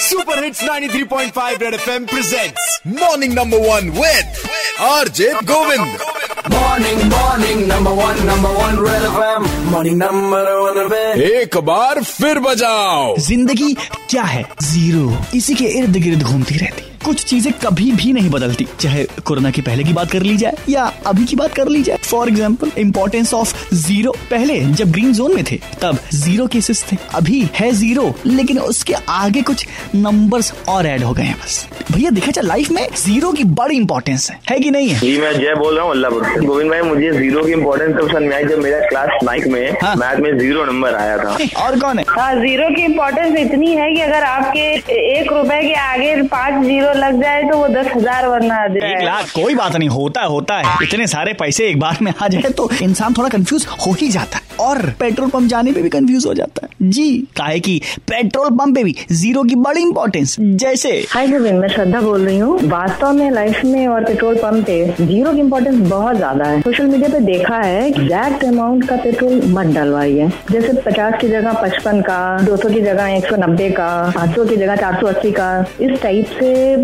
Super hits 93.5 Red FM presents morning number one with RJ Govind morning morning number one number one Red FM. Morning number one. एक बार फिर बजाओ। ज़िंदगी क्या है? Zero इसी के इर्द गिर्द घूमती रहती कुछ चीज़ें कभी भी नहीं बदलती। चाहे कोरोना के पहले की बात कर ली जाए या अभी की बात कर ली जाए। For example importance of zero पहले जब ग्रीन जोन में थे तब ज़ीरो केसेस थे। अभी है ज़ीरो लेकिन उसके आगे कुछ नंबर्स और ऐड हो गए हैं बस। भैया देखा जाए लाइफ में ज़ीरो की बड़ी इंपॉर्टेंस है। है कि नहीं है? जी मैं जय बोल रहा हूँ अल्लाहपुर से गोविंद भाई मुझे ज़ीरो की इम्पोर्टेंस तब समझ में आई जब मेरा क्लास नाइन्थ में हाँ। मैथ में ज़ीरो नंबर आया था। और कौन है? हाँ ज़ीरो की इम्पोर्टेंस इतनी है कि अगर आपके एक रुपए के आगे पाँच ज़ीरो लग जाए तो वो दस हज़ार वरना जाए एक लाख कोई बात नहीं होता है होता है। इतने सारे पैसे एक बार में आ जाए तो इंसान थोड़ा कंफ्यूज हो ही जाता है। और पेट्रोल पंप जाने पे भी कंफ्यूज हो जाता है। जी काहे कि पेट्रोल पंप पे भी ज़ीरो की बड़ी इंपॉर्टेंस जैसे हाय गोविंद मैं श्रद्धा बोल रही हूँ। वास्तव में लाइफ में और पेट्रोल पंप पे ज़ीरो की इम्पोर्टेंस बहुत ज़्यादा है। सोशल मीडिया पे देखा है एग्जैक्ट अमाउंट का पेट्रोल मत डलवाइए। जैसे पचास की जगह पचपन का दो सौ की जगह एक सौ नब्बे का पाँच सौ की जगह चार सौ अस्सी का इस टाइप से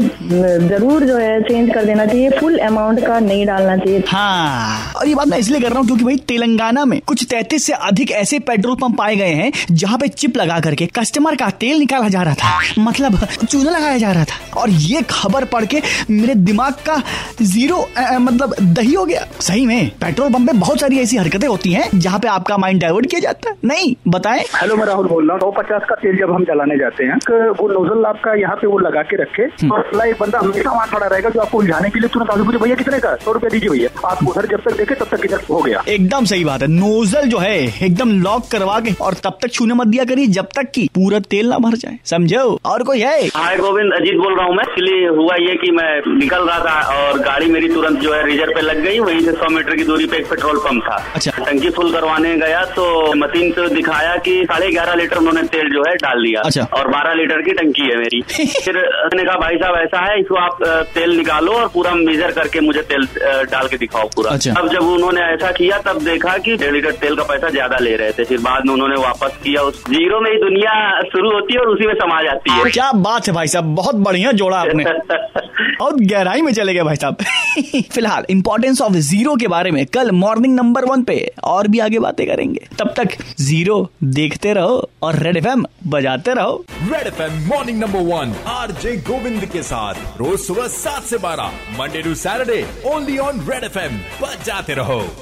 ज़रूर जो है चेंज कर देना चाहिए। फुल अमाउंट का नहीं डालना चाहिए। हाँ और ये बात मैं इसलिए कर रहा हूँ क्योंकि भाई तेलंगाना में कुछ तैतीस से अधिक ऐसे पेट्रोल पंप पाए गए हैं जहाँ पे चिप लगा करके कस्टमर का तेल निकाला जा रहा था मतलब चूना लगाया जा रहा था। और ये खबर पढ़ के मेरे दिमाग का ज़ीरो अ, अ, मतलब दही हो गया। सही में पेट्रोल पंप पे बहुत सारी ऐसी हरकतें होती हैं जहाँ पे आपका माइंड डाइवर्ट किया जाता है। नहीं बताएँ। हेलो मैं राहुल बोल रहा हूँ। सौ पचास का तेल जब हम जलाने जाते हैं वो नोजल आपका यहाँ पे वो लगा के रखे और अगला एक बंदा हमेशा वहाँ खड़ा रहेगा जो आपको उलझाने के लिए तुरंत आगे पूछे भैया कितने का? सौ रुपया दीजिए भैया। आप उधर जब तक देखे तब तक इधर हो गया। एकदम सही बात है। नोजल जो है एकदम लॉक करवा के और तब तक छूने मत दिया करिए जब तक कि पूरा तेल ना भर जाए। समझो और कोई है? हाय गोविंद अजीत बोल रहा हूँ मैं। एक्चुअली हुआ ये कि मैं निकल रहा था और गाड़ी मेरी तुरंत जो है रिज़र्व पे लग गई। वहीं से सौ मीटर की दूरी पे एक पेट्रोल पंप था। अच्छा। टंकी फुल करवाने गया तो मशीन से दिखाया कि साढ़े ग्यारह लीटर उन्होंने तेल जो है डाल दिया। अच्छा। और बारह लीटर की टंकी है मेरी। फिर मैंने कहा भाई साहब ऐसा है इसको आप तेल निकालो और पूरा मेजर करके मुझे तेल डाल के दिखाओ पूरा। अच्छा। अब जब उन्होंने ऐसा किया तब देखा कि डेढ़ लीटर तेल का पैसा ज़्यादा ले रहे थे। फिर बाद में उन्होंने वापस किया ज़ीरो में ही दुनिया शुरू होती है और उसी में समा जाती है। क्या बात है भाई साहब बहुत बढ़िया जोड़ा आपने। और गहराई में चले गए भाई साहब। फ़िलहाल इंपॉर्टेंस ऑफ़ ज़ीरो के बारे में कल मॉर्निंग नंबर वन पे और भी आगे बातें करेंगे। तब तक ज़ीरो देखते रहो और रेड एफएम बजाते रहो। Red FM morning number one RJ Govind के साथ। रोज सुबह सात से बारह Monday to Saturday only on Red FM बजाते रहो।